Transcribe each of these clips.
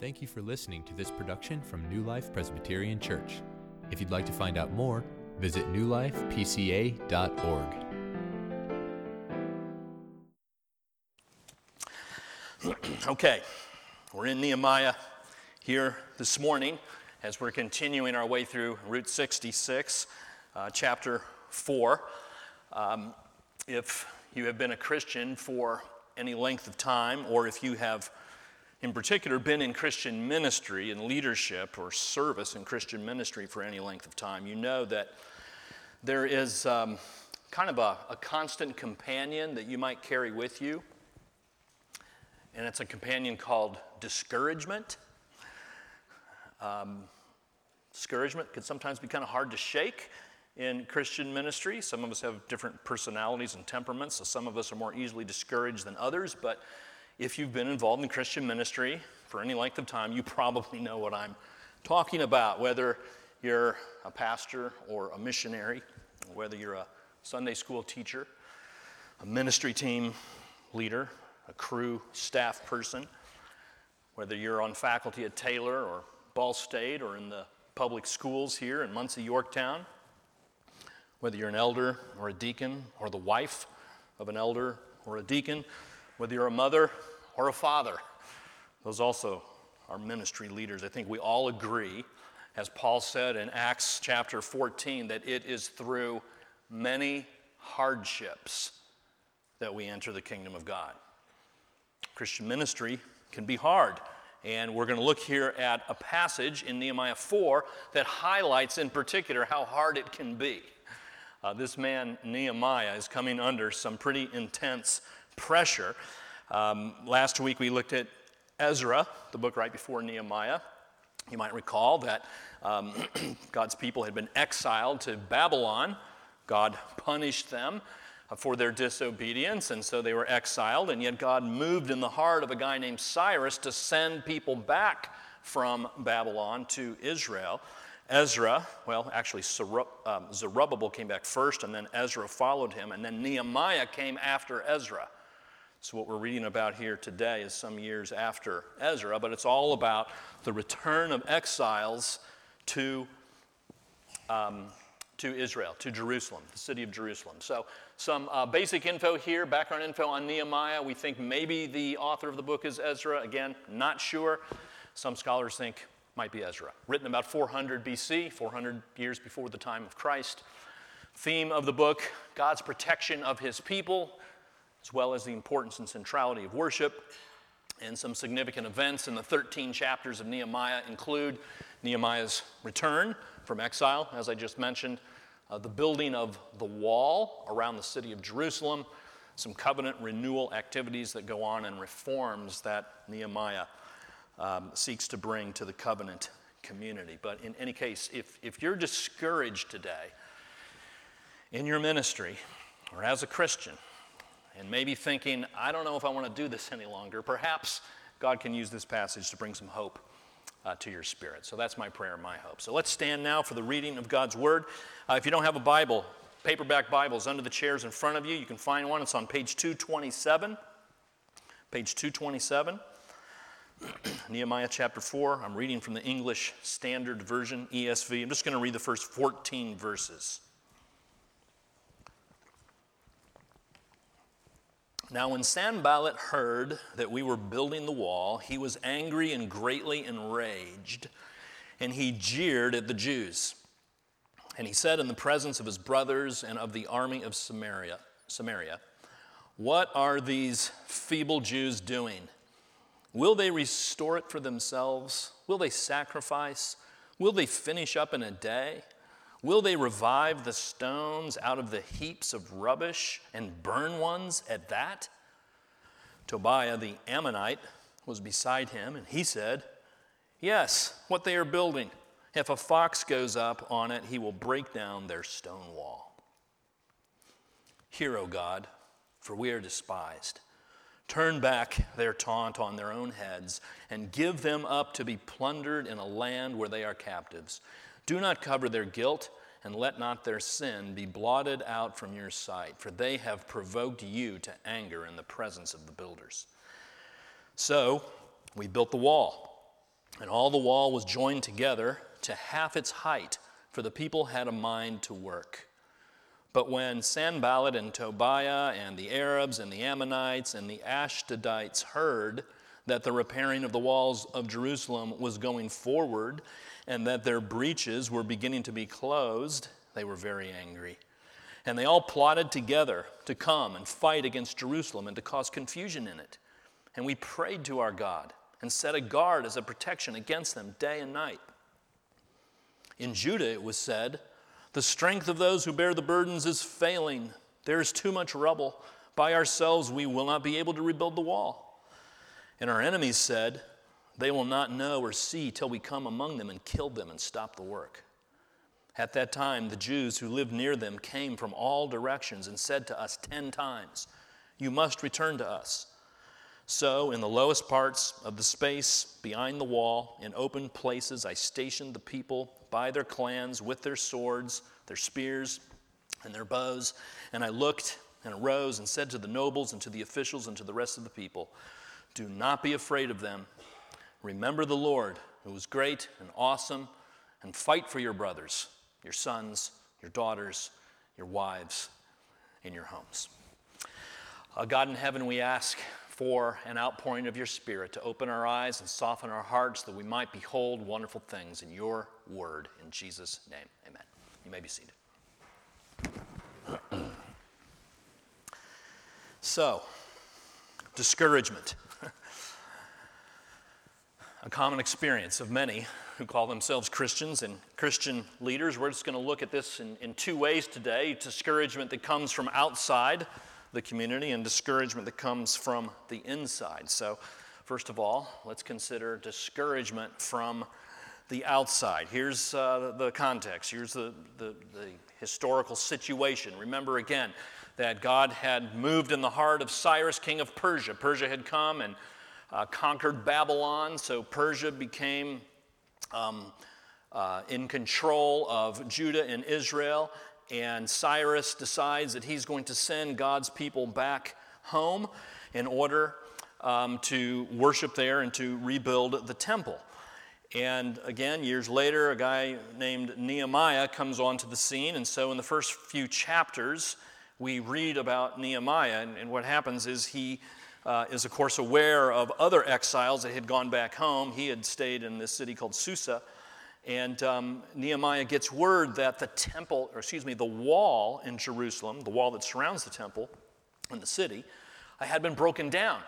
Thank you for listening to this production from New Life Presbyterian Church. If you'd like to find out more, visit newlifepca.org. Okay, we're in Nehemiah here this morning as we're continuing our way through Route 66, uh, chapter 4. Um, if you have been a Christian for any length of time, or if you have in particular, been in Christian ministry and leadership or service in Christian ministry for any length of time, you know that there is um, kind of a, a constant companion that you might carry with you. And it's a companion called discouragement. Um, discouragement can sometimes be kind of hard to shake in Christian ministry. Some of us have different personalities and temperaments, so some of us are more easily discouraged than others, but if you've been involved in Christian ministry for any length of time, you probably know what I'm talking about, whether you're a pastor or a missionary, whether you're a Sunday school teacher, a ministry team leader, a Cru staff person, whether you're on faculty at Taylor or Ball State or in the public schools here in Muncie, Yorktown, whether you're an elder or a deacon or the wife of an elder or a deacon, whether you're a mother or a father, those also are ministry leaders. I think we all agree, as Paul said in Acts chapter 14, that it is through many hardships that we enter the kingdom of God. Christian ministry can be hard. And we're going to look here at a passage in Nehemiah 4 that highlights in particular how hard it can be. Uh, this man, Nehemiah, is coming under some pretty intense pressure. Um, last week we looked at Ezra, the book right before Nehemiah. You might recall that um, God's people had been exiled to Babylon. God punished them for their disobedience, and so they were exiled. And yet, God moved in the heart of a guy named Cyrus to send people back from Babylon to Israel. Ezra, well, actually, um, Zerubbabel came back first, and then Ezra followed him, and then Nehemiah came after Ezra. So, what we're reading about here today is some years after Ezra, but it's all about the return of exiles to, um, to Israel, to Jerusalem, the city of Jerusalem. So, some uh, basic info here, background info on Nehemiah. We think maybe the author of the book is Ezra. Again, not sure. Some scholars think might be Ezra. Written about 400 BC, 400 years before the time of Christ. Theme of the book God's protection of his people as well as the importance and centrality of worship. And some significant events in the 13 chapters of Nehemiah include Nehemiah's return from exile, as I just mentioned, uh, the building of the wall around the city of Jerusalem, some covenant renewal activities that go on, and reforms that Nehemiah um, seeks to bring to the covenant community. But in any case, if, if you're discouraged today in your ministry or as a Christian, and maybe thinking, I don't know if I want to do this any longer, perhaps God can use this passage to bring some hope uh, to your spirit. So that's my prayer, and my hope. So let's stand now for the reading of God's Word. Uh, if you don't have a Bible, paperback Bibles under the chairs in front of you, you can find one. It's on page 227. Page 227. Nehemiah chapter 4. I'm reading from the English Standard Version, ESV. I'm just going to read the first 14 verses. Now, when Sanballat heard that we were building the wall, he was angry and greatly enraged, and he jeered at the Jews. And he said in the presence of his brothers and of the army of Samaria, Samaria, What are these feeble Jews doing? Will they restore it for themselves? Will they sacrifice? Will they finish up in a day? Will they revive the stones out of the heaps of rubbish and burn ones at that? Tobiah the Ammonite was beside him, and he said, Yes, what they are building. If a fox goes up on it, he will break down their stone wall. Hear, O God, for we are despised. Turn back their taunt on their own heads, and give them up to be plundered in a land where they are captives. Do not cover their guilt, and let not their sin be blotted out from your sight, for they have provoked you to anger in the presence of the builders. So we built the wall, And all the wall was joined together to half its height, for the people had a mind to work. But when Sanballat and Tobiah and the Arabs and the Ammonites and the Ashdodites heard that the repairing of the walls of Jerusalem was going forward and that their breaches were beginning to be closed, they were very angry. And they all plotted together to come and fight against Jerusalem and to cause confusion in it. And we prayed to our God and set a guard as a protection against them day and night. In Judah, it was said, The strength of those who bear the burdens is failing. There is too much rubble. By ourselves, we will not be able to rebuild the wall. And our enemies said, They will not know or see till we come among them and kill them and stop the work. At that time, the Jews who lived near them came from all directions and said to us ten times, You must return to us. So, in the lowest parts of the space behind the wall, in open places, I stationed the people by their clans with their swords, their spears, and their bows. And I looked and arose and said to the nobles and to the officials and to the rest of the people, Do not be afraid of them. Remember the Lord, who is great and awesome, and fight for your brothers, your sons, your daughters, your wives, and your homes. Uh, God in heaven, we ask for an outpouring of your Spirit to open our eyes and soften our hearts that we might behold wonderful things in your word. In Jesus' name, amen. You may be seated. so, discouragement. a common experience of many who call themselves Christians and Christian leaders. We're just going to look at this in, in two ways today discouragement that comes from outside the community and discouragement that comes from the inside. So, first of all, let's consider discouragement from the outside. Here's uh, the context, here's the, the, the historical situation. Remember again that God had moved in the heart of Cyrus, king of Persia. Persia had come and uh, conquered Babylon, so Persia became um, uh, in control of Judah and Israel and Cyrus decides that he's going to send God's people back home in order um, to worship there and to rebuild the temple. And again, years later, a guy named Nehemiah comes onto the scene. And so, in the first few chapters, we read about Nehemiah. And, and what happens is he uh, is, of course, aware of other exiles that had gone back home. He had stayed in this city called Susa. And um, Nehemiah gets word that the temple, or excuse me, the wall in Jerusalem, the wall that surrounds the temple in the city, uh, had been broken down.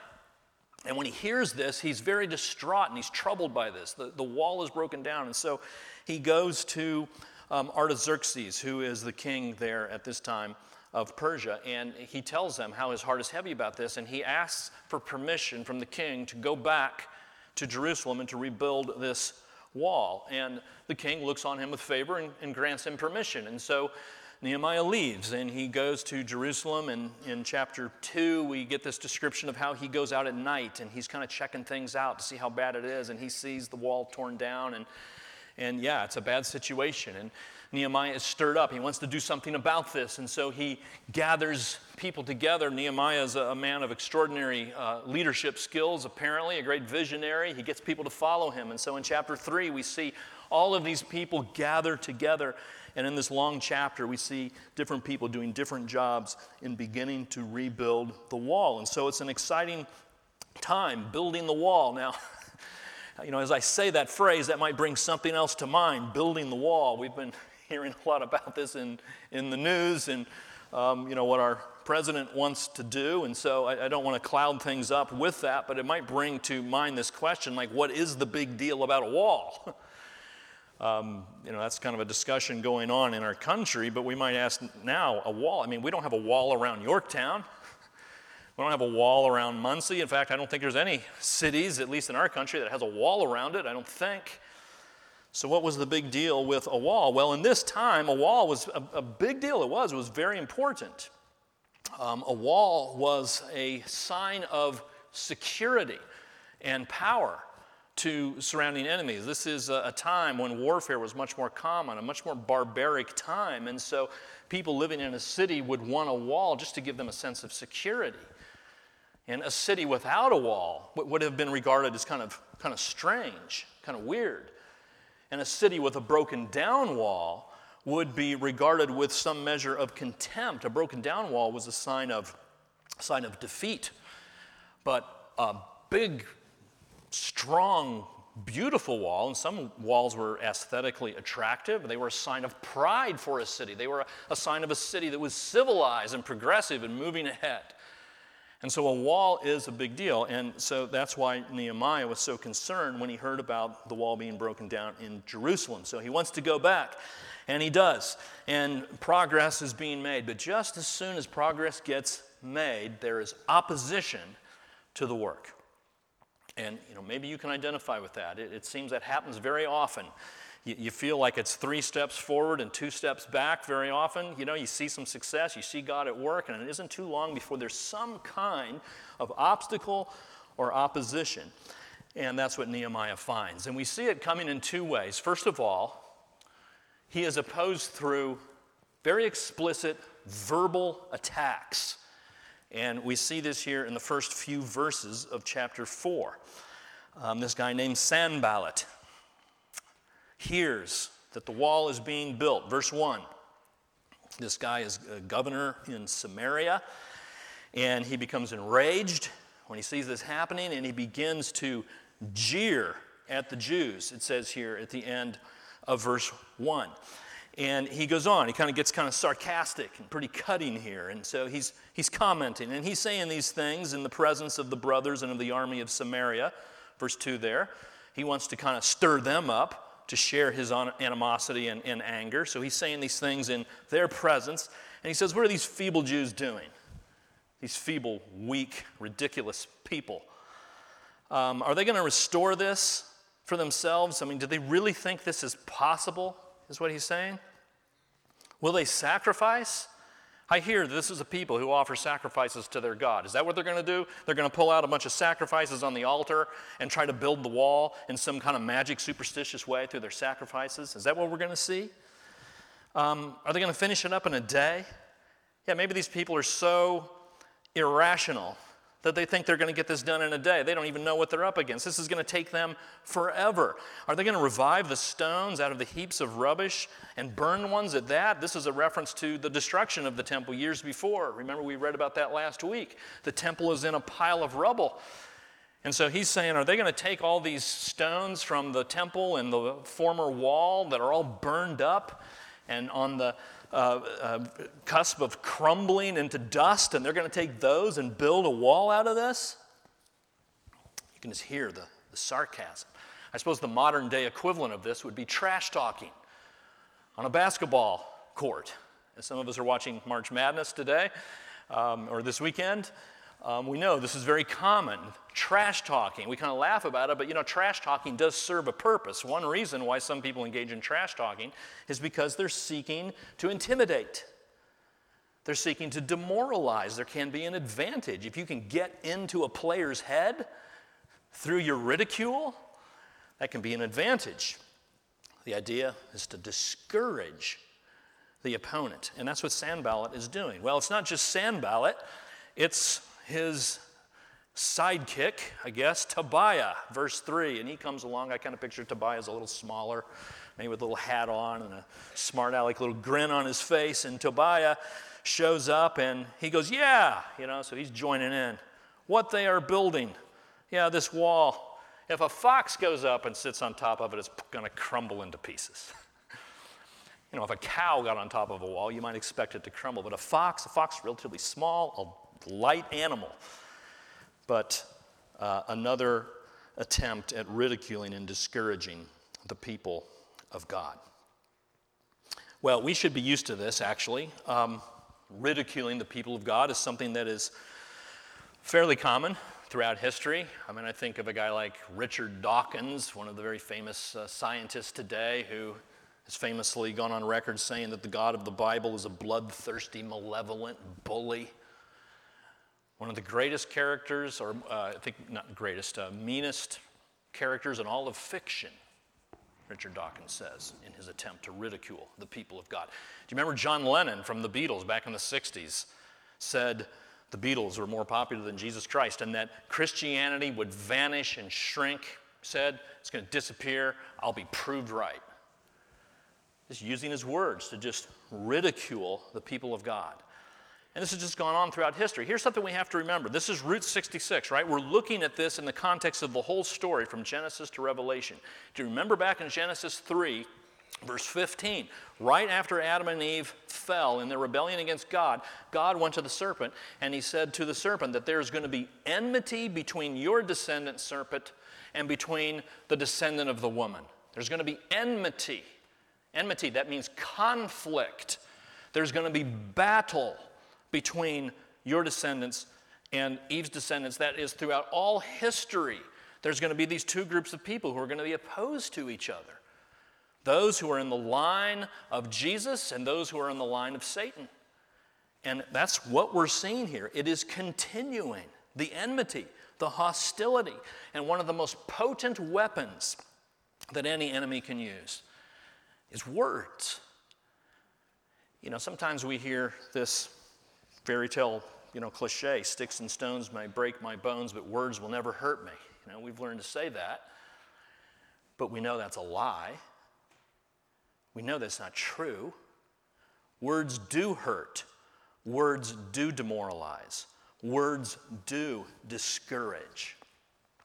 And when he hears this, he's very distraught and he's troubled by this. The, the wall is broken down. And so he goes to um, Artaxerxes, who is the king there at this time of Persia, and he tells them how his heart is heavy about this. And he asks for permission from the king to go back to Jerusalem and to rebuild this wall. And the king looks on him with favor and, and grants him permission. And so Nehemiah leaves and he goes to Jerusalem. And in chapter 2, we get this description of how he goes out at night and he's kind of checking things out to see how bad it is. And he sees the wall torn down. And, and yeah, it's a bad situation. And Nehemiah is stirred up. He wants to do something about this. And so he gathers people together. Nehemiah is a, man of extraordinary uh, leadership skills, apparently, a great visionary. He gets people to follow him. And so in chapter 3, we see all of these people gather together. And in this long chapter, we see different people doing different jobs in beginning to rebuild the wall. And so it's an exciting time building the wall. Now, you know, as I say that phrase, that might bring something else to mind building the wall. We've been hearing a lot about this in, in the news and, um, you know, what our president wants to do. And so I, I don't want to cloud things up with that, but it might bring to mind this question like, what is the big deal about a wall? Um, you know, that's kind of a discussion going on in our country, but we might ask now a wall. I mean, we don't have a wall around Yorktown. We don't have a wall around Muncie. In fact, I don't think there's any cities, at least in our country, that has a wall around it. I don't think. So, what was the big deal with a wall? Well, in this time, a wall was a, a big deal. It was. It was very important. Um, a wall was a sign of security and power to surrounding enemies. This is a, a, time when warfare was much more common, a much more barbaric time. And so, people living in a city would want a wall just to give them a sense of security. And a city without a wall would have been regarded as kind of, kind of strange, kind of weird. And a city with a broken down wall would be regarded with some measure of contempt. A broken down wall was a sign of, sign of defeat. But a big, strong, beautiful wall, and some walls were aesthetically attractive. They were a sign of pride for a city. They were a, a sign of a city that was civilized and progressive and moving ahead. And so a wall is a big deal. And so that's why Nehemiah was so concerned when he heard about the wall being broken down in Jerusalem. So he wants to go back. And he does. And progress is being made. But just as soon as progress gets made, there is opposition to the work. And you know, maybe you can identify with that. It, it seems that happens very often. You, you, feel like it's three steps forward and two steps back very often. You know, you see some success, you see God at work, and it isn't too long before there's some kind of obstacle or opposition. And that's what Nehemiah finds. And we see it coming in two ways. First of all, he is opposed through very explicit verbal attacks. And we see this here in the first few verses of chapter 4. Um, this guy named Sanballat hears that the wall is being built. Verse 1 this guy is a governor in Samaria, and he becomes enraged when he sees this happening, and he begins to jeer at the Jews, it says here at the end of verse 1. And he goes on, he kind of gets kind of sarcastic and pretty cutting here. And so he's, he's commenting, and he's saying these things in the presence of the brothers and of the army of Samaria. Verse 2 there. He wants to kind of stir them up to share his animosity and, and anger. So he's saying these things in their presence. And he says, What are these feeble Jews doing? These feeble, weak, ridiculous people. Um, are they going to restore this for themselves? I mean, do they really think this is possible? is what he's saying? Will they sacrifice? I hear this is a people who offer sacrifices to their God. Is that what they're going to do? They're going to pull out a bunch of sacrifices on the altar and try to build the wall in some kind of magic, superstitious way through their sacrifices? Is that what we're going to see? Um, are they going to finish it up in a day? Yeah, maybe these people are so irrational that they think they're going to get this done in a day. They don't even know what they're up against. This is going to take them forever. Are they going to revive the stones out of the heaps of rubbish and burn ones at that? This is a reference to the destruction of the temple years before. Remember, we read about that last week. The temple is in a pile of rubble. And so he's saying, Are they going to take all these stones from the temple and the former wall that are all burned up and on the uh, uh, cusp of crumbling into dust, and they're going to take those and build a wall out of this? You can just hear the, the sarcasm. I suppose the modern day equivalent of this would be trash talking on a basketball court. As some of us are watching March Madness today um, or this weekend, um, we know this is very common. Trash talking. We kind of laugh about it, but you know, trash talking does serve a purpose. One reason why some people engage in trash talking is because they're seeking to intimidate. They're seeking to demoralize. There can be an advantage. If you can get into a player's head through your ridicule, that can be an advantage. The idea is to discourage the opponent. And that's what Sanballat is doing. Well, it's not just Sanballat, it's his sidekick, I guess, Tobiah, verse 3. And he comes along. I kind of picture Tobiah as a little smaller, maybe with a little hat on and a smart aleck little grin on his face. And Tobiah shows up and he goes, Yeah, you know, so he's joining in. What they are building, yeah, this wall. If a fox goes up and sits on top of it, it's going to crumble into pieces. you know, if a cow got on top of a wall, you might expect it to crumble. But a fox, a fox relatively small, light animal. But uh, another attempt at ridiculing and discouraging the people of God. Well, we should be used to this, actually. Um, ridiculing the people of God is something that is fairly common throughout history. I mean, I think of a guy like Richard Dawkins, one of the very famous uh, scientists today, who has famously gone on record saying that the God of the Bible is a bloodthirsty, malevolent bully one of the greatest characters, or uh, I think not greatest, uh, meanest characters in all of fiction, Richard Dawkins says in his attempt to ridicule the people of God. Do you remember John Lennon from the Beatles back in the 60s said, the Beatles were more popular than Jesus Christ and that Christianity would vanish and shrink, said, it's going to disappear. I'll be proved right. Just using his words to just ridicule the people of God. And this has just gone on throughout history. Here's something we have to remember. This is Route 66, right? We're looking at this in the context of the whole story from Genesis to Revelation. Do you remember back in Genesis 3, verse 15, right after Adam and Eve fell in their rebellion against God, God went to the serpent and he said to the serpent that there's going to be enmity between your descendant, serpent, and between the descendant of the woman. There's going to be enmity. Enmity, that means conflict. There's going to be battle between your descendants and Eve's descendants. That is, throughout all history, there's going to be these two groups of people who are going to be opposed to each other those who are in the line of Jesus and those who are in the line of Satan. And that's what we're seeing here. It is continuing the enmity, the hostility, and one of the most potent weapons that any enemy can use is words. You know, sometimes we hear this fairy tale, you know, cliche, sticks and stones may break my bones, but words will never hurt me. You know, we've learned to say that. But we know that's a lie. We know that's not true. Words do hurt. Words do demoralize. Words do discourage.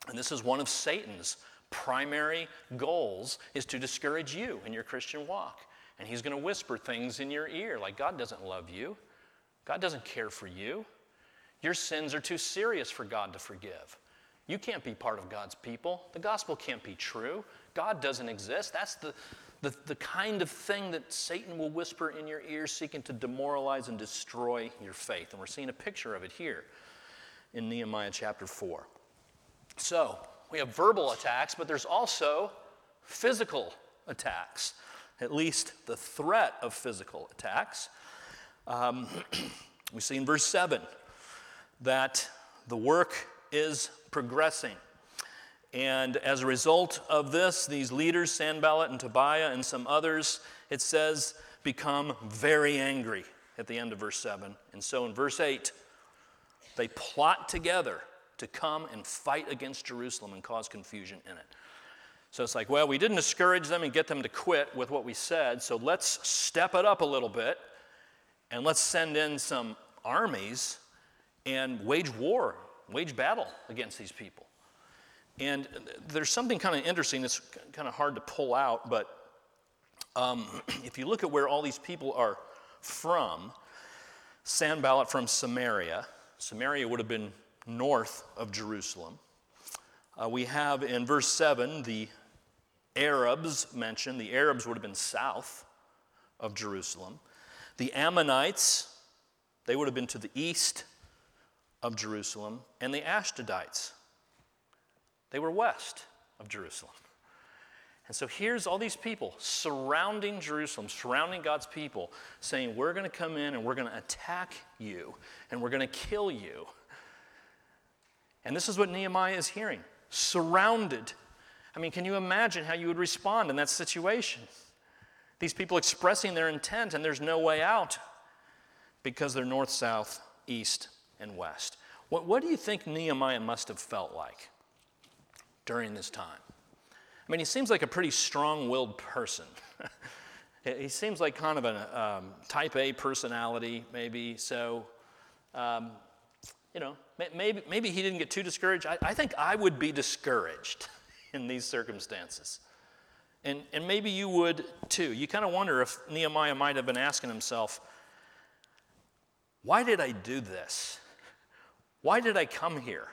And this is one of Satan's primary goals is to discourage you in your Christian walk. And he's going to whisper things in your ear like God doesn't love you. God doesn't care for you. Your sins are too serious for God to forgive. You can't be part of God's people. The gospel can't be true. God doesn't exist. That's the, the, the kind of thing that Satan will whisper in your ear, seeking to demoralize and destroy your faith. And we're seeing a picture of it here in Nehemiah chapter 4. So, we have verbal attacks, but there's also physical attacks, at least the threat of physical attacks. Um, we see in verse 7 that the work is progressing. And as a result of this, these leaders, Sanballat and Tobiah and some others, it says, become very angry at the end of verse 7. And so in verse 8, they plot together to come and fight against Jerusalem and cause confusion in it. So it's like, well, we didn't discourage them and get them to quit with what we said, so let's step it up a little bit and let's send in some armies and wage war, wage battle against these people. And there's something kind of interesting that's kind of hard to pull out, but um, if you look at where all these people are from, Sanballat from Samaria, Samaria would have been north of Jerusalem. Uh, we have in verse 7 the Arabs mentioned. The Arabs would have been south of Jerusalem. The Ammonites, they would have been to the east of Jerusalem. And the Ashdodites, they were west of Jerusalem. And so here's all these people surrounding Jerusalem, surrounding God's people, saying, We're going to come in and we're going to attack you and we're going to kill you. And this is what Nehemiah is hearing surrounded. I mean, can you imagine how you would respond in that situation? These people expressing their intent, and there's no way out because they're north, south, east, and west. What, what do you think Nehemiah must have felt like during this time? I mean, he seems like a pretty strong willed person. he seems like kind of a um, type A personality, maybe. So, um, you know, maybe, maybe he didn't get too discouraged. I, I think I would be discouraged in these circumstances. And, and maybe you would too. You kind of wonder if Nehemiah might have been asking himself, why did I do this? Why did I come here?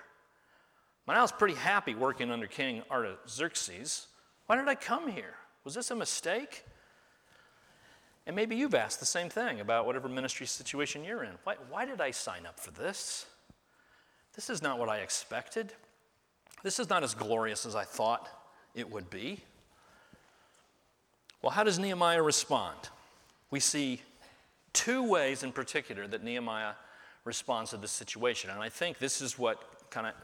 When I was pretty happy working under King Artaxerxes. Why did I come here? Was this a mistake? And maybe you've asked the same thing about whatever ministry situation you're in. Why, why did I sign up for this? This is not what I expected. This is not as glorious as I thought it would be. Well, how does Nehemiah respond? We see two ways in particular that Nehemiah responds to this situation. And I think this is what kind of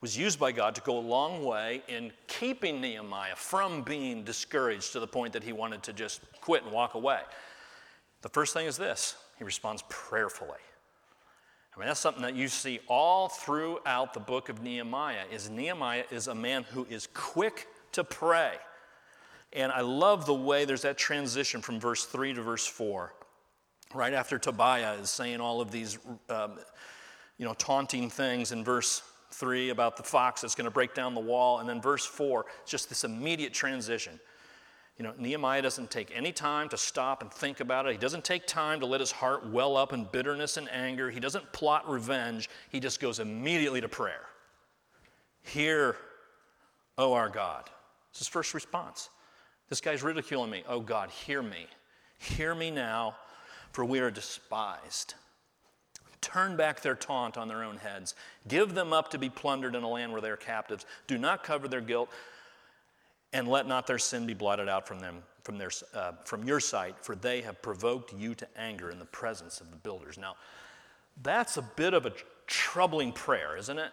was used by God to go a long way in keeping Nehemiah from being discouraged to the point that he wanted to just quit and walk away. The first thing is this he responds prayerfully. I mean, that's something that you see all throughout the book of Nehemiah is Nehemiah is a man who is quick to pray. And I love the way there's that transition from verse 3 to verse 4. Right after Tobiah is saying all of these, um, you know, taunting things in verse 3 about the fox that's going to break down the wall. And then verse 4, just this immediate transition. You know, Nehemiah doesn't take any time to stop and think about it. He doesn't take time to let his heart well up in bitterness and anger. He doesn't plot revenge. He just goes immediately to prayer. Hear, O our God. It's his first response. This guy's ridiculing me. Oh God, hear me. Hear me now, for we are despised. Turn back their taunt on their own heads. Give them up to be plundered in a land where they are captives. Do not cover their guilt, and let not their sin be blotted out from them, from, their, uh, from your sight, for they have provoked you to anger in the presence of the builders. Now, that's a bit of a troubling prayer, isn't it?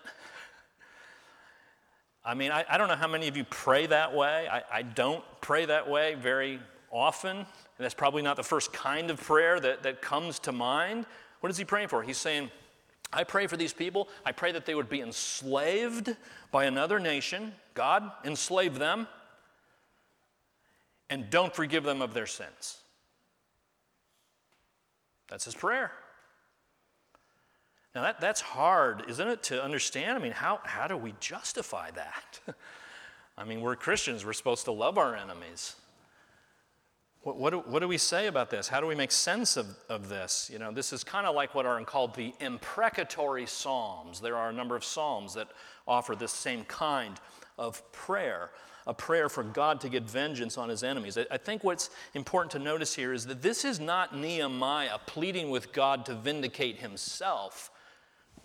I mean, I, I don't know how many of you pray that way. I, I don't pray that way very often. And that's probably not the first kind of prayer that, that comes to mind. What is he praying for? He's saying, I pray for these people. I pray that they would be enslaved by another nation. God, enslave them. And don't forgive them of their sins. That's his prayer. Now, that, that's hard, isn't it, to understand? I mean, how, how do we justify that? I mean, we're Christians, we're supposed to love our enemies. What, what, do, what do we say about this? How do we make sense of, of this? You know, this is kind of like what are called the imprecatory psalms. There are a number of psalms that offer this same kind of prayer, a prayer for God to get vengeance on his enemies. I, I think what's important to notice here is that this is not Nehemiah pleading with God to vindicate himself.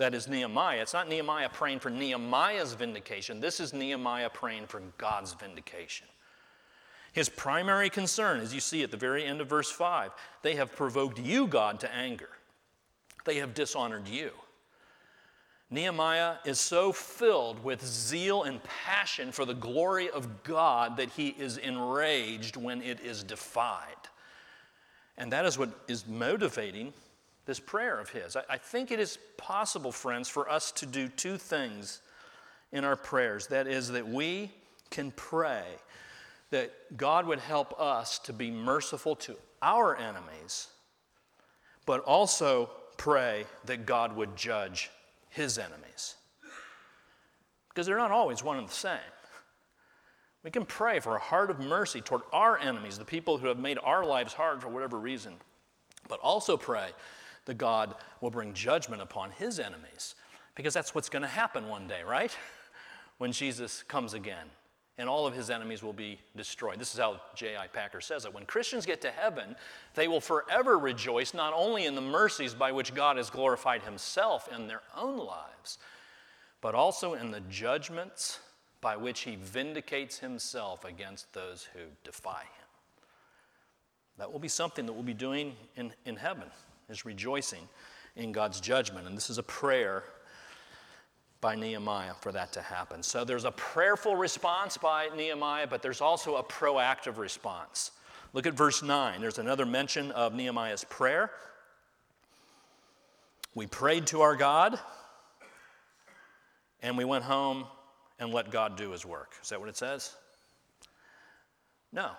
That is Nehemiah. It's not Nehemiah praying for Nehemiah's vindication. This is Nehemiah praying for God's vindication. His primary concern, as you see at the very end of verse 5, they have provoked you, God, to anger. They have dishonored you. Nehemiah is so filled with zeal and passion for the glory of God that he is enraged when it is defied. And that is what is motivating this prayer of his. I, I think it is possible, friends, for us to do two things in our prayers. That is, that we can pray that God would help us to be merciful to our enemies, but also pray that God would judge his enemies. Because they're not always one and the same. We can pray for a heart of mercy toward our enemies, the people who have made our lives hard for whatever reason, but also pray that God will bring judgment upon his enemies. Because that's what's going to happen one day, right? When Jesus comes again and all of his enemies will be destroyed. This is how J.I. Packer says it. When Christians get to heaven, they will forever rejoice not only in the mercies by which God has glorified himself in their own lives, but also in the judgments by which he vindicates himself against those who defy him. That will be something that we'll be doing in, in heaven, is rejoicing in God's judgment. And this is a prayer by Nehemiah for that to happen. So there's a prayerful response by Nehemiah, but there's also a proactive response. Look at verse 9. There's another mention of Nehemiah's prayer. We prayed to our God, and we went home and let God do his work. Is that what it says? No.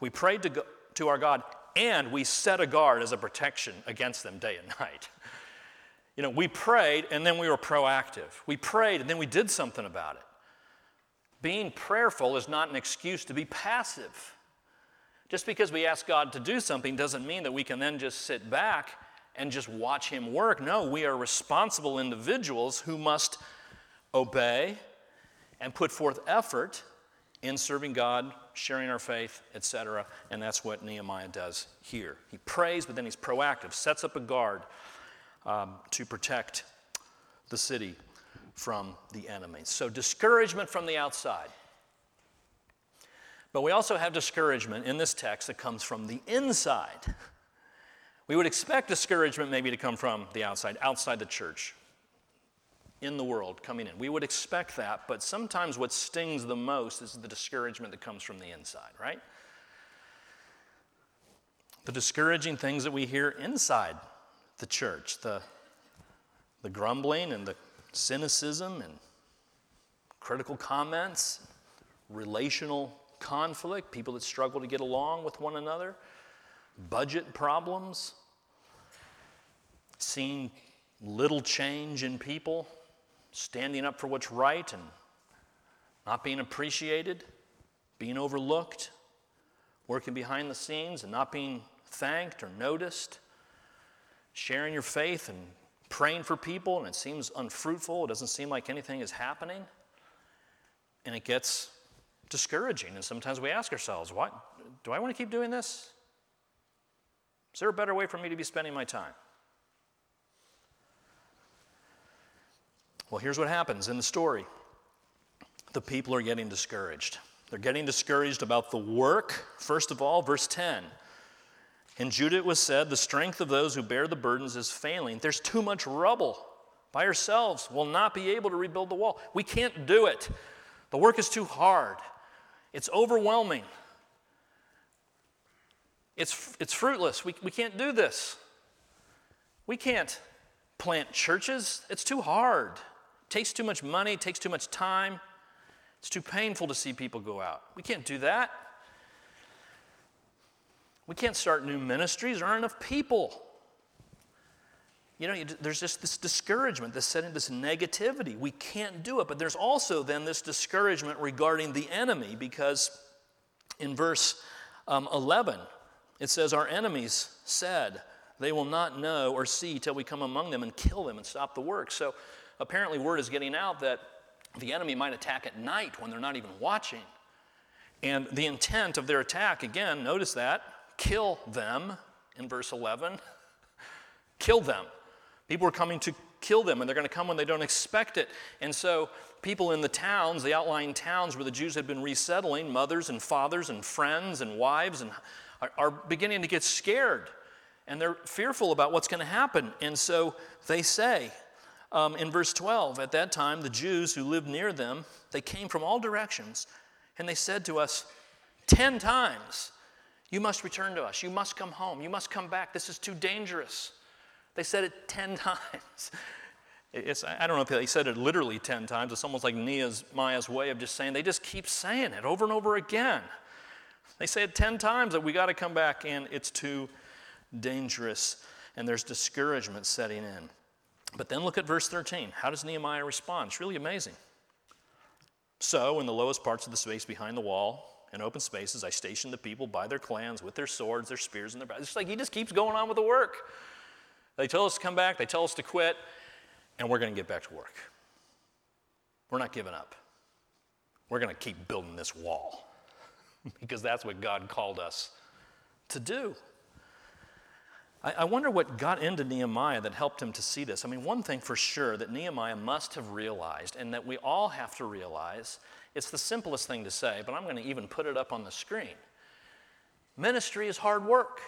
We prayed to, go, to our God, and we set a guard as a protection against them day and night. You know, we prayed and then we were proactive. We prayed and then we did something about it. Being prayerful is not an excuse to be passive. Just because we ask God to do something doesn't mean that we can then just sit back and just watch Him work. No, we are responsible individuals who must obey and put forth effort in serving God, sharing our faith, etc. And that's what Nehemiah does here. He prays, but then he's proactive, sets up a guard um, to protect the city from the enemy. So, discouragement from the outside. But we also have discouragement in this text that comes from the inside. We would expect discouragement maybe to come from the outside, outside the church, in the world, coming in. We would expect that, but sometimes what stings the most is the discouragement that comes from the inside, right? The discouraging things that we hear inside the church, the, the grumbling and the cynicism and critical comments, relational conflict, people that struggle to get along with one another, budget problems, seeing little change in people, standing up for what's right and not being appreciated, being overlooked, working behind the scenes and not being thanked or noticed, sharing your faith and praying for people and it seems unfruitful, it doesn't seem like anything is happening, and it gets discouraging. And sometimes we ask ourselves, what? Do I want to keep doing this? Is there a better way for me to be spending my time? Well, here's what happens in the story the people are getting discouraged. They're getting discouraged about the work. First of all, verse 10. In Judah it was said, The strength of those who bear the burdens is failing. There's too much rubble. By ourselves, we'll not be able to rebuild the wall. We can't do it. The work is too hard, it's overwhelming. It's, it's fruitless. We, we can't do this. We can't plant churches. It's too hard. Takes too much money, takes too much time. It's too painful to see people go out. We can't do that. We can't start new ministries. There aren't enough people. You know, there's just this discouragement, this setting, this negativity. We can't do it. But there's also then this discouragement regarding the enemy because in verse um, 11, it says, Our enemies said, They will not know or see till we come among them and kill them and stop the work. So apparently, word is getting out that the enemy might attack at night when they're not even watching. And the intent of their attack, again, notice that, kill them in verse 11. kill them. People are coming to kill them, and they're going to come when they don't expect it. And so, people in the towns, the outlying towns where the Jews had been resettling, mothers and fathers and friends and wives, and are, are beginning to get scared. And they're fearful about what's going to happen. And so they say, um, in verse 12, at that time, the Jews who lived near them, they came from all directions, and they said to us, Ten times, you must return to us. You must come home. You must come back. This is too dangerous. They said it 10 times. It's, I don't know if they said it literally 10 times. It's almost like Nehemiah's way of just saying, they just keep saying it over and over again. They say it 10 times that we got to come back, and it's too dangerous, and there's discouragement setting in. But then look at verse 13. How does Nehemiah respond? It's really amazing. So, in the lowest parts of the space behind the wall, in open spaces, I stationed the people by their clans with their swords, their spears, and their bows. It's like he just keeps going on with the work. They tell us to come back, they tell us to quit, and we're going to get back to work. We're not giving up. We're going to keep building this wall because that's what God called us to do. I, I wonder what got into Nehemiah that helped him to see this. I mean, one thing for sure that Nehemiah must have realized, and that we all have to realize, it's the simplest thing to say, but I'm going to even put it up on the screen. Ministry is hard work.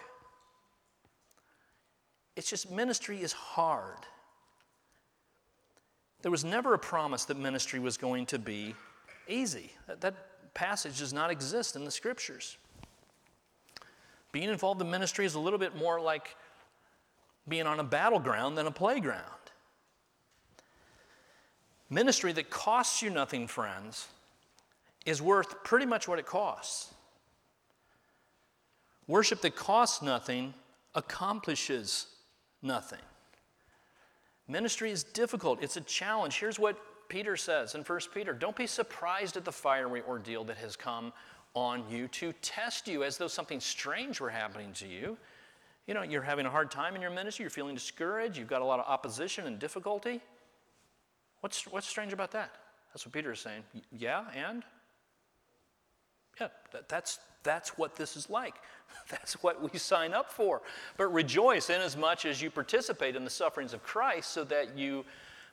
It's just ministry is hard. There was never a promise that ministry was going to be easy. That, that, passage does not exist in the scriptures. Being involved in ministry is a little bit more like being on a battleground than a playground. Ministry that costs you nothing, friends, is worth pretty much what it costs. Worship that costs nothing accomplishes nothing. Ministry is difficult, it's a challenge. Here's what Peter says in 1 Peter Don't be surprised at the fiery ordeal that has come on you to test you as though something strange were happening to you. You know, you're having a hard time in your ministry, you're feeling discouraged, you've got a lot of opposition and difficulty. What's, what's strange about that? That's what Peter is saying. Yeah, and? Yeah, that, that's, that's what this is like. That's what we sign up for. But rejoice inasmuch as you participate in the sufferings of Christ, so that you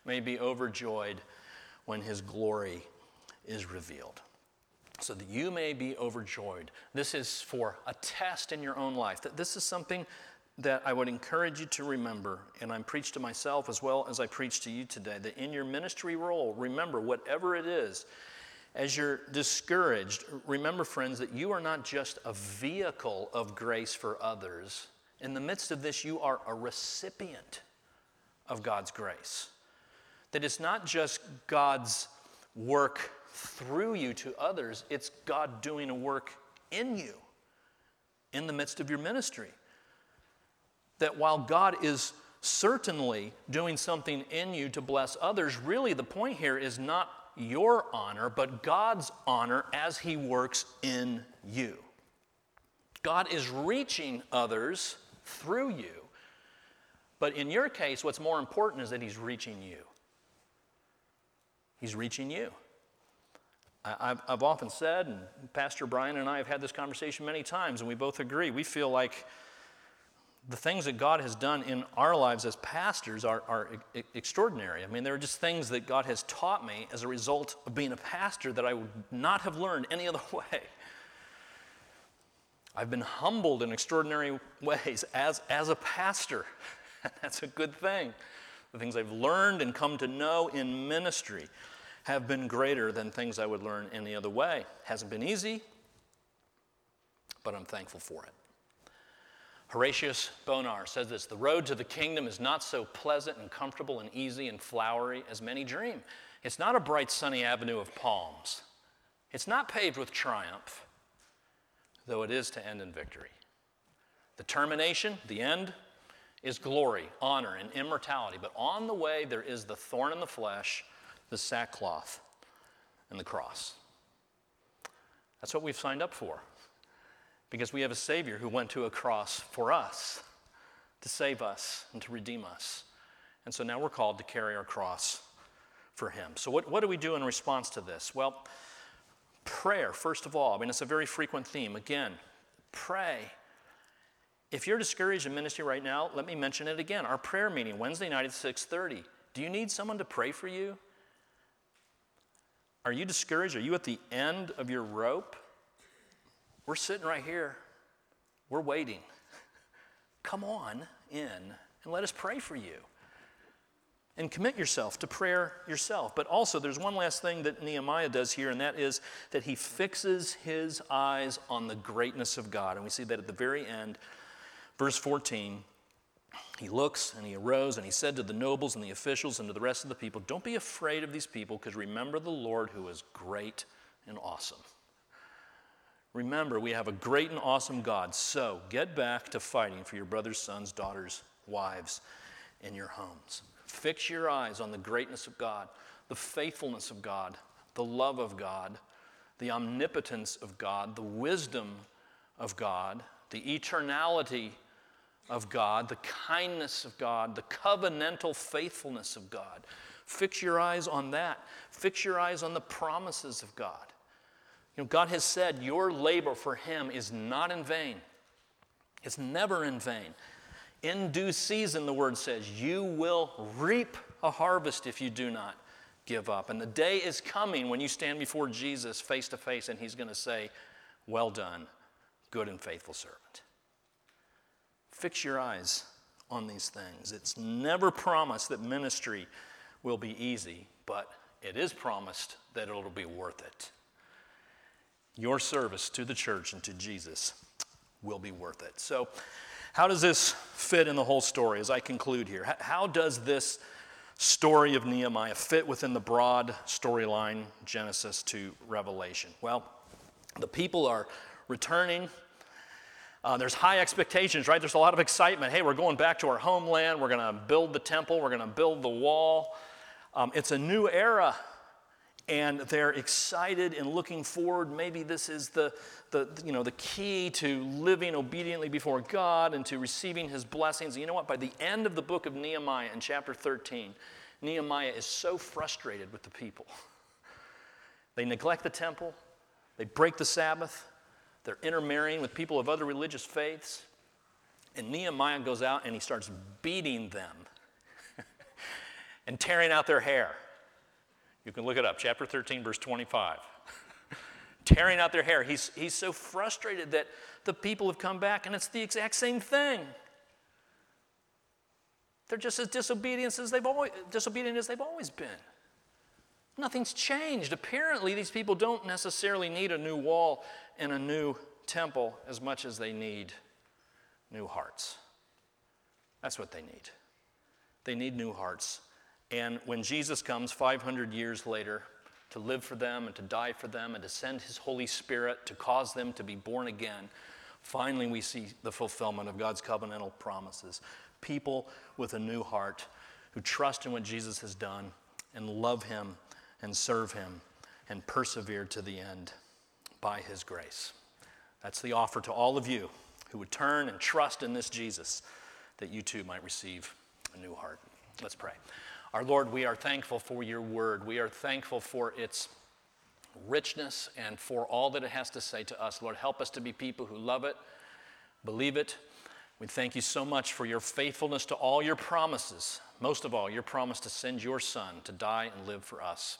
may be overjoyed when his glory is revealed so that you may be overjoyed. This is for a test in your own life. That this is something that I would encourage you to remember, and I'm preached to myself as well as I preach to you today, that in your ministry role, remember whatever it is, as you're discouraged, remember, friends, that you are not just a vehicle of grace for others. In the midst of this, you are a recipient of God's grace. that it's not just God's work through you to others, it's God doing a work in you in the midst of your ministry. That while God is certainly doing something in you to bless others, really the point here is not your honor, but God's honor as He works in you. God is reaching others through you, but in your case, what's more important is that He's reaching you. He's reaching you. I've, I've often said, and Pastor Brian and I have had this conversation many times, and we both agree, we feel like the things that God has done in our lives as pastors are, are e- extraordinary. I mean, there are just things that God has taught me as a result of being a pastor that I would not have learned any other way. I've been humbled in extraordinary ways as, as a pastor. That's a good thing. The things I've learned and come to know in ministry have been greater than things I would learn any other way. Hasn't been easy, but I'm thankful for it. Horatius Bonar says this The road to the kingdom is not so pleasant and comfortable and easy and flowery as many dream. It's not a bright, sunny avenue of palms. It's not paved with triumph, though it is to end in victory. The termination, the end, is glory, honor, and immortality. But on the way, there is the thorn in the flesh, the sackcloth, and the cross. That's what we've signed up for because we have a Savior who went to a cross for us to save us and to redeem us. And so now we're called to carry our cross for Him. So, what, what do we do in response to this? Well, prayer, first of all. I mean, it's a very frequent theme. Again, pray. If you're discouraged in ministry right now, let me mention it again. Our prayer meeting, Wednesday night at 6:30. Do you need someone to pray for you? Are you discouraged? Are you at the end of your rope? We're sitting right here. We're waiting. Come on in and let us pray for you. And commit yourself to prayer yourself. But also, there's one last thing that Nehemiah does here, and that is that he fixes his eyes on the greatness of God. And we see that at the very end, verse 14. He looks and he arose and he said to the nobles and the officials and to the rest of the people, Don't be afraid of these people, because remember the Lord who is great and awesome. Remember, we have a great and awesome God. So get back to fighting for your brothers, sons, daughters, wives in your homes. Fix your eyes on the greatness of God, the faithfulness of God, the love of God, the omnipotence of God, the wisdom of God, the eternality of God, the kindness of God, the covenantal faithfulness of God. Fix your eyes on that. Fix your eyes on the promises of God. You know, God has said your labor for Him is not in vain. It's never in vain. In due season, the word says, you will reap a harvest if you do not give up. And the day is coming when you stand before Jesus face to face and He's going to say, Well done, good and faithful servant. Fix your eyes on these things. It's never promised that ministry will be easy, but it is promised that it'll be worth it your service to the church and to Jesus will be worth it. So, how does this fit in the whole story as I conclude here? How does this story of Nehemiah fit within the broad storyline, Genesis to Revelation? Well, the people are returning. Uh, there's high expectations, right? There's a lot of excitement. Hey, we're going back to our homeland. We're going to build the temple. We're going to build the wall. Um, it's a new era and they're excited and looking forward. Maybe this is the, the, you know, the key to living obediently before God and to receiving his blessings. And you know what? By the end of the book of Nehemiah in chapter 13, Nehemiah is so frustrated with the people. They neglect the temple, they break the Sabbath, they're intermarrying with people of other religious faiths. And Nehemiah goes out and he starts beating them and tearing out their hair you can look it up, chapter 13, verse 25. Tearing out their hair. He's, he's so frustrated that the people have come back, and it's the exact same thing. They're just as disobedient as they've always, disobedient as they've always been. Nothing's changed. Apparently, these people don't necessarily need a new wall and a new temple as much as they need new hearts. That's what they need. They need new hearts And when Jesus comes 500 years later to live for them and to die for them and to send his Holy Spirit to cause them to be born again, finally we see the fulfillment of God's covenantal promises. People with a new heart who trust in what Jesus has done and love him and serve him and persevere to the end by his grace. That's the offer to all of you who would turn and trust in this Jesus that you too might receive a new heart. Let's pray. Our Lord, we are thankful for your word. We are thankful for its richness and for all that it has to say to us. Lord, help us to be people who love it, believe it. We thank you so much for your faithfulness to all your promises. Most of all, your promise to send your Son to die and live for us.